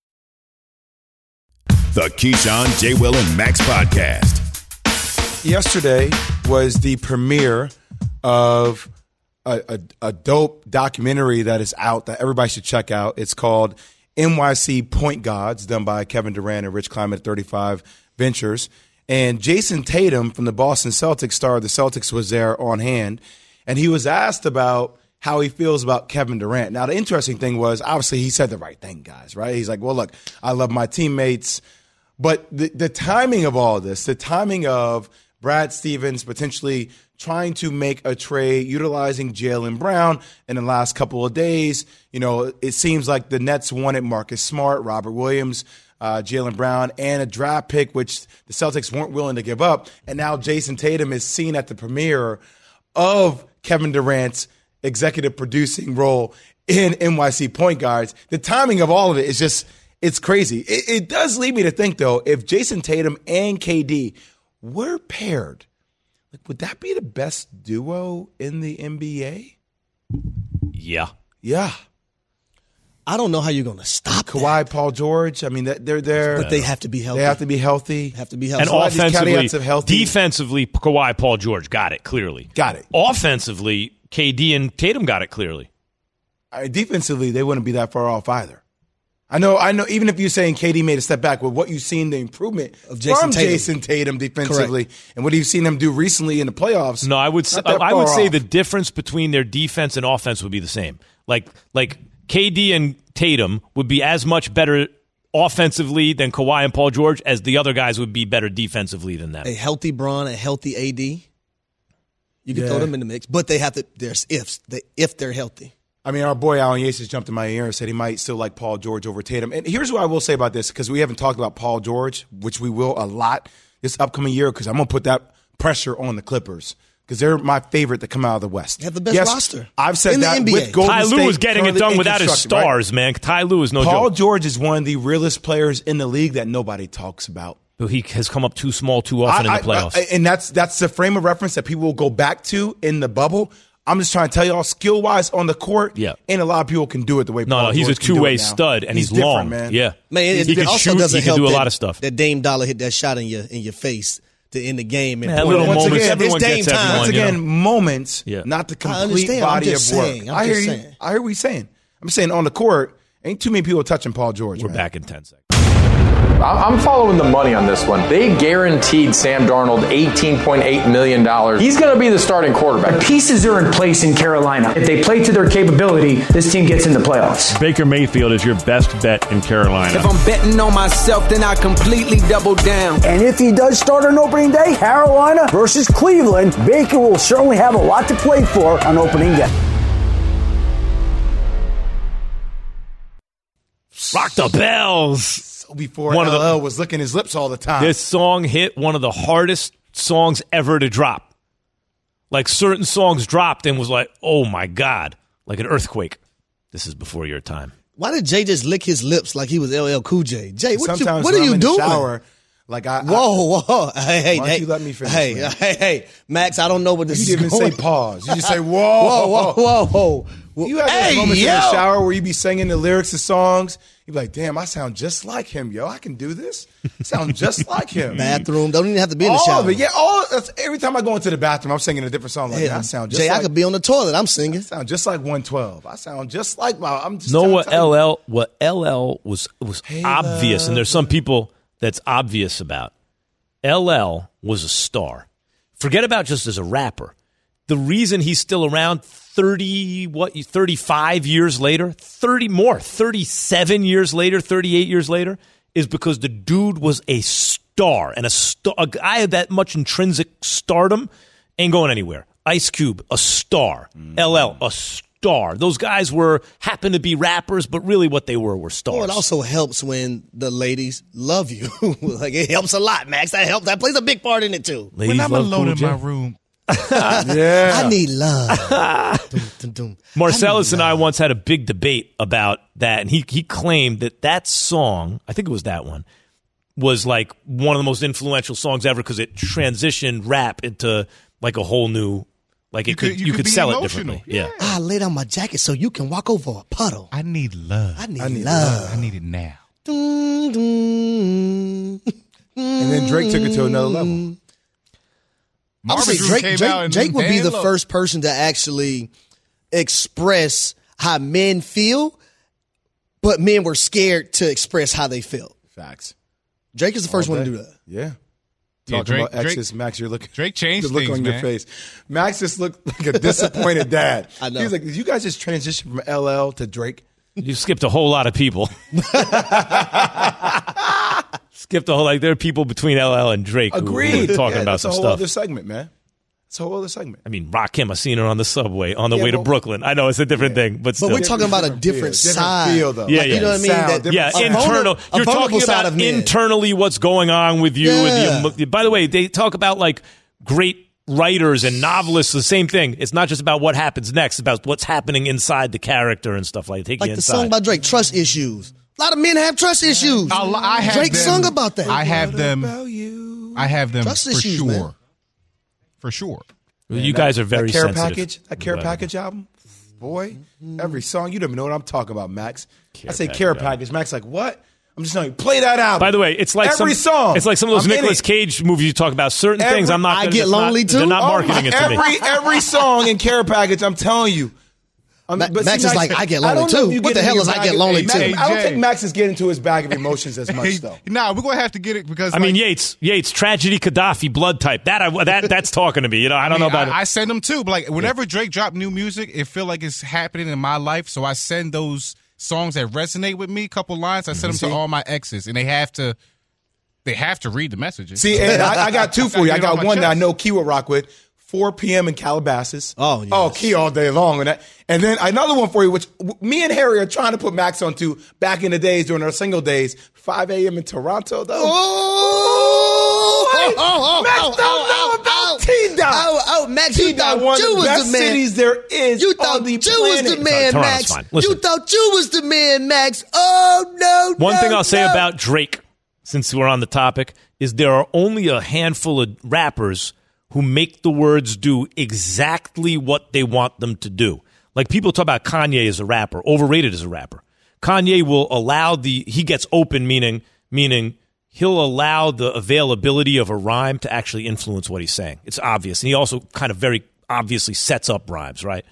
S5: The Keyshawn, J. Will, and Max podcast.
S6: Yesterday was the premiere of a, a, a dope documentary that is out that everybody should check out. It's called NYC Point Gods, done by Kevin Durant and Rich at 35 Ventures. And Jayson Tatum from the Boston Celtics star of the Celtics was there on hand. And he was asked about how he feels about Kevin Durant. Now, the interesting thing was obviously he said the right thing, guys, right? He's like, well, look, I love my teammates. But the, the timing of all this, the timing of Brad Stevens potentially trying to make a trade utilizing Jaylen Brown in the last couple of days, you know, it seems like the Nets wanted Marcus Smart, Robert Williams, uh, Jaylen Brown, and a draft pick, which the Celtics weren't willing to give up. And now Jayson Tatum is seen at the premiere of Kevin Durant's executive producing role in NYC Point Guards. The timing of all of it is just, it's crazy. It, it does lead me to think, though, if Jayson Tatum and KD were paired, like, would that be the best duo in the NBA?
S3: Yeah.
S6: Yeah.
S7: I don't know how you're going to stop
S6: Kawhi, Paul George. I mean, they're there,
S7: But they have to be healthy.
S6: They have to be healthy.
S7: Have to be healthy.
S3: And
S6: So a these
S3: offensively,
S6: of healthy-
S3: defensively, Kawhi, Paul George got it clearly.
S6: Got it.
S3: Offensively, KD and Tatum got it clearly.
S6: Uh, defensively, they wouldn't be that far off either. I know, I know. Even if you're saying KD made a step back, with what you've seen the improvement
S7: Of Jayson
S6: from
S7: Tatum.
S6: Jayson Tatum defensively, and what you've seen him do recently in the playoffs.
S3: No, I would s-
S6: not that
S3: I would
S6: far
S3: say the difference between their defense and offense would be the same. Like like KD and Tatum would be as much better offensively than Kawhi and Paul George as the other guys would be better defensively than them.
S7: a healthy Bron, a healthy AD. You can
S6: Yeah.
S7: throw them in the mix, but they have to. There's ifs. They, if they're healthy,
S6: I mean, our boy Alan Yates just jumped in my ear and said he might still like Paul George over Tatum. And here's what I will say about this because we haven't talked about Paul George, which we will a lot this upcoming year because I'm going to put that pressure on the Clippers because they're my favorite to come out of the West.
S7: They have the best
S6: Yes,
S7: roster
S6: I've said
S7: in the
S6: that
S7: NBA.
S6: with Golden
S3: Ty Lue
S6: State
S3: is getting it done without his
S6: construction, right?
S3: stars, man. Ty Lue is no joke.
S6: Paul
S3: joke.
S6: George is one of the realest players in the league that nobody talks about.
S3: Who He has come up too small too often
S6: I-
S3: in the playoffs.
S6: I- I- and that's that's the frame of reference that people will go back to in the bubble. I'm just trying to tell y'all, skill wise on the court,
S3: Yeah.
S6: and a lot of people can do it the way.
S3: no,
S6: Paul
S3: no, he's a
S6: George can do
S3: two way stud and he's,
S6: different,
S3: long.
S6: man.
S3: Yeah,
S7: man, it,
S3: he
S7: it
S3: can
S7: also
S3: shoot.
S7: doesn't
S3: He can
S7: help
S3: do a
S7: that-
S3: lot of stuff.
S7: That Dame Dollar hit that shot in your in your face to end the game. And
S3: Yeah,
S7: point
S3: little
S7: it-
S6: once
S3: moments.
S6: again,
S3: Everyone
S7: it's Dame
S3: gets
S7: time.
S3: everyone.
S6: Once
S3: you
S6: again,
S3: know?
S6: moments,
S3: Yeah.
S6: not the complete
S7: understand. I'm
S6: body
S7: just
S6: of work.
S7: saying. I'm
S6: I hear
S7: just
S6: you.
S7: saying.
S6: I hear what you're saying. I'm saying on the court, ain't too many people touching Paul George.
S3: We're
S6: man.
S3: back in 10 seconds.
S14: I'm following the money on this one. They guaranteed Sam Darnold $18.8 million. He's going to be the starting quarterback.
S15: Pieces are in place in Carolina. If they play to their capability, this team gets in the playoffs.
S11: Baker Mayfield is your best bet in Carolina.
S16: If I'm betting on myself, then I completely double down.
S13: And if he does start on opening day, Carolina versus Cleveland, Baker will certainly have a lot to play for on opening day.
S3: Rock the bells.
S6: So before
S3: One of the-
S6: was licking his lips all the time.
S3: This song hit one of the hardest songs ever to drop. Like certain songs dropped and was like, oh my God, like an earthquake. This is before your time.
S7: Why did Jay just lick his lips like he was LL Cool J? Jay, what, you, what are you
S6: I'm in the
S7: doing?
S6: shower, like I, I-
S7: Whoa, whoa! Hey, hey,
S6: Why don't
S7: hey,
S6: you let me finish,
S7: Hey,
S6: man?
S7: hey, hey, Max! I don't know what this
S6: you
S7: is
S6: didn't even
S7: going.
S6: say pause. You just say whoa,
S7: whoa, whoa, whoa, whoa!
S6: You have those
S7: hey,
S6: moments
S7: yo!
S6: in the shower where you be singing the lyrics of songs. You be like, damn, I sound just like him, yo. I can do this. I sound just like him.
S7: Bathroom don't even have to be in the
S6: all
S7: shower.
S6: of it, yeah. All that's, every time I go into the bathroom, I'm singing a different song. Like, yeah, I sound just
S7: Jay,
S6: like,
S7: I could be on the toilet. I'm singing.
S6: I sound just like 112. I sound just like my. I'm just
S3: know what. LL what LL was was obvious, and there's some people that's obvious about. LL was a star. Forget about just as a rapper. The reason he's still around 30 what 35 years later, 30 more, 37 years later, 38 years later is because the dude was a star and a star, a guy of that much intrinsic stardom ain't going anywhere. Ice Cube, a star. Mm-hmm. LL, a star. Those guys were happened to be rappers, but really what they were were stars.
S7: Oh, it also helps when the ladies love you. like it helps a lot, Max. That helps. That plays a big part in it too.
S3: Ladies
S17: when I'm
S3: love
S17: alone
S3: Cool
S17: in
S3: J.
S17: my room,
S6: Yeah.
S7: I need love.
S3: Marcellus and I once had a big debate about that, and he he claimed that that song, I think it was that one, was like one of the most influential songs ever because it transitioned rap into like a whole new, like it
S17: You
S3: could,
S17: could-
S3: you,
S17: you
S3: could,
S17: could be
S3: sell it differently. Yeah.
S7: I laid down my jacket so you can walk over a puddle.
S17: I need love.
S7: I need,
S6: I need
S7: love.
S17: I need it now.
S7: Dum, dum.
S6: And then Drake took it to another level.
S7: I would say
S17: Marvin's Room
S7: Drake,
S17: came
S7: Drake,
S17: out and
S7: Drake would be the
S17: Lowe.
S7: first person to actually express how men feel, but men were scared to express how they felt.
S6: Facts.
S7: Drake is the first
S6: All
S7: one to do that.
S6: Yeah.
S17: Yeah,
S6: Talking
S17: Drake-
S6: about
S17: Drake-
S6: exes, Max, you're looking.
S17: Drake changed
S6: the look
S17: things,
S6: on your face. Max just looked like a disappointed dad.
S7: I know.
S6: He's like, "Did you guys just transition from LL to Drake?"
S3: You skipped a whole lot of people. skipped a whole like there are people between LL and Drake who- who
S6: Agreed.
S3: were talking
S6: Yeah,
S3: about
S6: that's
S3: some
S6: a whole
S3: stuff.
S6: other segment, man. It's a whole other segment.
S3: I mean, Rakim, I seen her on the subway on the
S6: Yeah,
S3: way to
S6: but-
S3: Brooklyn. I know it's a different thing, but
S7: But we're talking about a
S6: Different
S7: different
S6: feel, different
S7: side.
S6: feel, though.
S3: Yeah,
S7: Like,
S3: yeah.
S7: You know what I mean?
S6: Sound,
S7: That-
S3: yeah,
S7: a
S3: internal.
S7: a
S3: You're
S7: vulnerable
S3: talking about
S7: of
S3: internally what's going on with you.
S7: Yeah.
S3: With the, by the way, they talk about like great writers and novelists. The same thing. It's not just about what happens next. It's about what's happening inside the character and stuff like. Taking
S7: Like
S3: you
S7: the
S3: inside.
S7: song by Drake, Trust Issues. A lot of men have trust issues.
S17: I, I have
S7: Drake
S17: them,
S7: sung about that.
S17: I have them. I have them
S7: Trust
S17: for
S7: issues,
S17: sure.
S7: man.
S17: For sure.
S3: you guys are very
S6: that care
S3: sensitive.
S6: package. That care
S3: Whatever.
S6: package album, boy. Mm-hmm. Every song you don't even know what I'm talking about, Max. I say
S3: Package
S6: care package. Max like what? I'm just telling you, play that album.
S3: By the way, it's like
S6: every
S3: some,
S6: song.
S3: It's like some of those
S6: I'm
S3: Nicolas. Cage movies you talk about. Certain
S6: Every-
S3: things I'm not.
S7: I
S3: gonna-
S7: Get
S3: it's not-
S7: Lonely Too?
S3: They're not
S6: Oh,
S3: marketing it to me.
S6: every every song in care package. I'm telling you. I'm,
S7: Ma-
S6: but
S7: Max
S6: see,
S7: is like, I get lonely
S6: don't
S7: too. What the hell is I get lonely too?
S6: I don't think Max is getting to his bag of emotions as much though.
S17: nah, we're gonna have to get it because
S3: I
S17: like,
S3: mean, Yates, Yates, tragedy, Gaddafi, blood type. That I, that that's talking to me. You know, I don't
S17: mean,
S3: know about
S17: I, I send them too, but like whenever Drake drop new music, it feel like it's happening in my life. So I send those songs that resonate with me, couple lines. I send mm-hmm.
S6: them
S17: to all my exes, and they have to, they have to read the messages.
S6: See, and I, I got two for you. I
S17: Gotta get
S6: got
S17: my
S6: one that I know Key will rock with. 4 p.m. in Calabasas.
S7: Oh, yes.
S6: oh, Key all day long, and that. And then another one for you, which me and Harry are trying to put Max onto back in the days during our single days. 5 a.m. in Toronto, though.
S7: Oh, oh, oh,
S6: Max
S7: oh,
S6: don't
S7: oh,
S6: know oh, about
S7: oh,
S6: T-Dot.
S7: Oh, oh, Max,
S6: T-Dot,
S7: thought
S6: one
S7: you
S6: of the
S7: was
S6: best
S7: the man.
S6: cities there is
S7: You
S6: on
S7: thought
S6: the
S7: you was the man,
S3: Toronto's
S7: Max.
S3: fine. Listen.
S7: You thought you was the man, Max. Oh no.
S3: One
S7: no,
S3: thing I'll say about Drake, since we're on the topic, is there are only a handful of rappers who make the words do exactly what they want them to do. Like people talk about Kanye as a rapper, overrated as a rapper. Kanye will allow the he gets open, meaning meaning he'll allow the availability of a rhyme to actually influence what he's saying. It's obvious. And he also kind of very obviously sets up rhymes, right?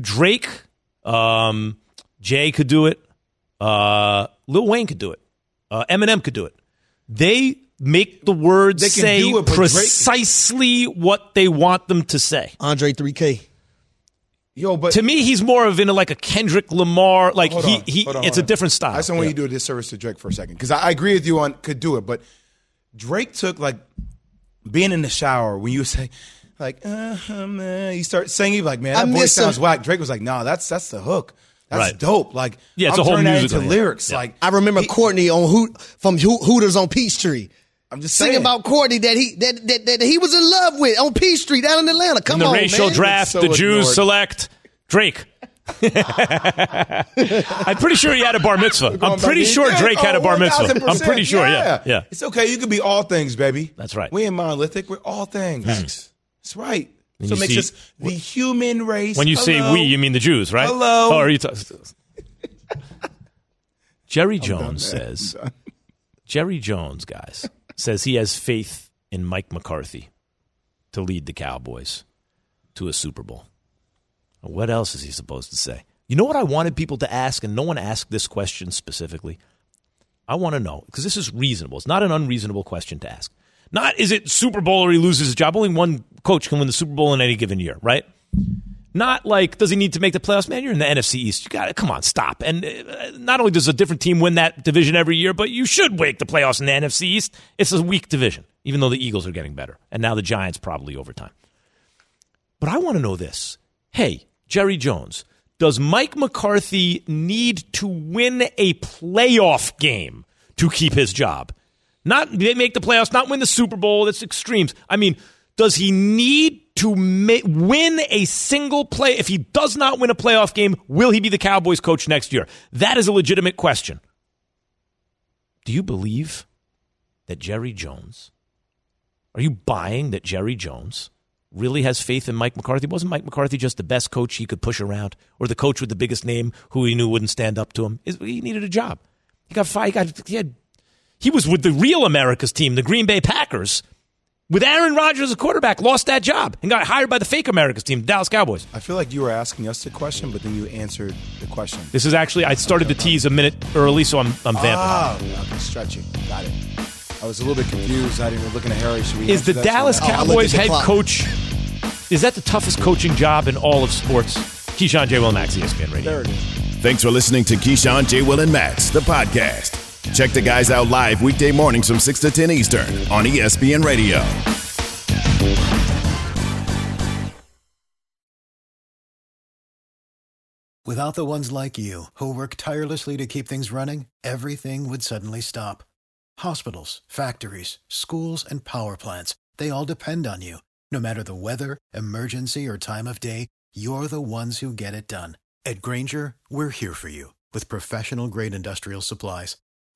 S3: Drake, um, Jay could do it. Uh, Lil Wayne could do it. Uh, Eminem could do it. They make the words
S6: They can
S3: say
S6: do it, but Drake-
S3: precisely what they want them to say.
S7: Andre 3K.
S6: Yo, but
S3: to me, he's more of in a, like a Kendrick Lamar. Like
S6: Hold
S3: he,
S6: on,
S3: he
S6: on,
S3: it's a
S6: on.
S3: different style.
S6: I just don't want
S3: Yeah.
S6: you to do a disservice to Drake for a second because I, I agree with you on could do it, but Drake took like being in the shower when you say like uh, man, you start singing like man
S7: I
S6: that voice
S7: miss him.
S6: sounds whack. Drake was like, nah, that's that's the hook. That's
S7: Right.
S6: dope. Like
S7: Yeah, it's
S6: I'm
S7: a whole
S6: turning that
S7: musical,
S6: into lyrics.
S7: Yeah.
S6: Like
S7: I remember Courtney on Hoot from Hooters on Peachtree.
S6: I'm just
S7: singing
S6: saying.
S7: about Courtney that he that, that, that he was in love with on P Street down in Atlanta. Come
S3: in the
S7: on,
S3: racial
S7: man.
S3: draft, the Jews select Drake. I'm pretty sure he had a bar mitzvah. I'm pretty sure
S6: Yeah,
S3: Drake had a
S6: oh,
S3: bar mitzvah. I'm pretty sure. Yeah, yeah.
S6: It's okay. You can be all things, baby.
S3: That's right.
S6: We ain't monolithic. We're all things. Thanks. That's right.
S3: And
S6: so
S3: you
S6: it makes
S3: see-
S6: us the human race.
S3: When you say we, you mean the Jews, right?
S6: Hello.
S3: Oh, are you ta- Jerry Jones says. Jerry Jones, guys, says he has faith in Mike McCarthy to lead the Cowboys to a Super Bowl. What else is he supposed to say? You know what I wanted people to ask, and no one asked this question specifically? I want to know, because this is reasonable. It's not an unreasonable question to ask. Not is it Super Bowl or he loses his job. Only one coach can win the Super Bowl in any given year, right? Not like does he need to make the playoffs? Man, you're in the NFC East. You got to come on, stop. And uh, not only does a different team win that division every year, but you should make the playoffs in the NFC East. It's a weak division, even though the Eagles are getting better, and now the Giants probably overtime. But I want to know this: Hey, Jerry Jones, does Mike McCarthy need to win a playoff game to keep his job? Not make the playoffs, not win the Super Bowl. That's extremes. I mean, does he need to ma- win a single play? If he does not win a playoff game, will he be the Cowboys coach next year? That is a legitimate question. Do you believe that Jerry Jones, are you buying that Jerry Jones really has faith in Mike McCarthy? Wasn't Mike McCarthy just the best coach he could push around or the coach with the biggest name who he knew wouldn't stand up to him? He needed a job. He got fired. He, got, he, had, he was with the real America's team, the Green Bay Packers, with Aaron Rodgers as quarterback, lost that job and got hired by the fake America's team, the Dallas Cowboys.
S6: I feel like you were asking us the question, but then you answered the question.
S3: This is actually, I started the tease a minute early, so I'm, I'm vamping.
S6: Ah, okay, stretching. Got it. I was a little bit confused. I didn't even looking at Harry. Should we
S3: Is the? Dallas
S6: Oh, I looked at
S3: Cowboys
S6: the
S3: head
S6: clock.
S3: coach, is that the toughest coaching job in all of sports? Keyshawn J. Will Max, ESPN Radio.
S6: There it is.
S5: Thanks for listening to Keyshawn, J. Will, and Max, the podcast. Check the guys out live weekday mornings from 6 to 10 Eastern on ESPN Radio.
S18: Without the ones like you, who work tirelessly to keep things running, everything would suddenly stop. Hospitals, factories, schools, and power plants, they all depend on you. No matter the weather, emergency, or time of day, you're the ones who get it done. At Grainger, we're here for you with professional grade industrial supplies.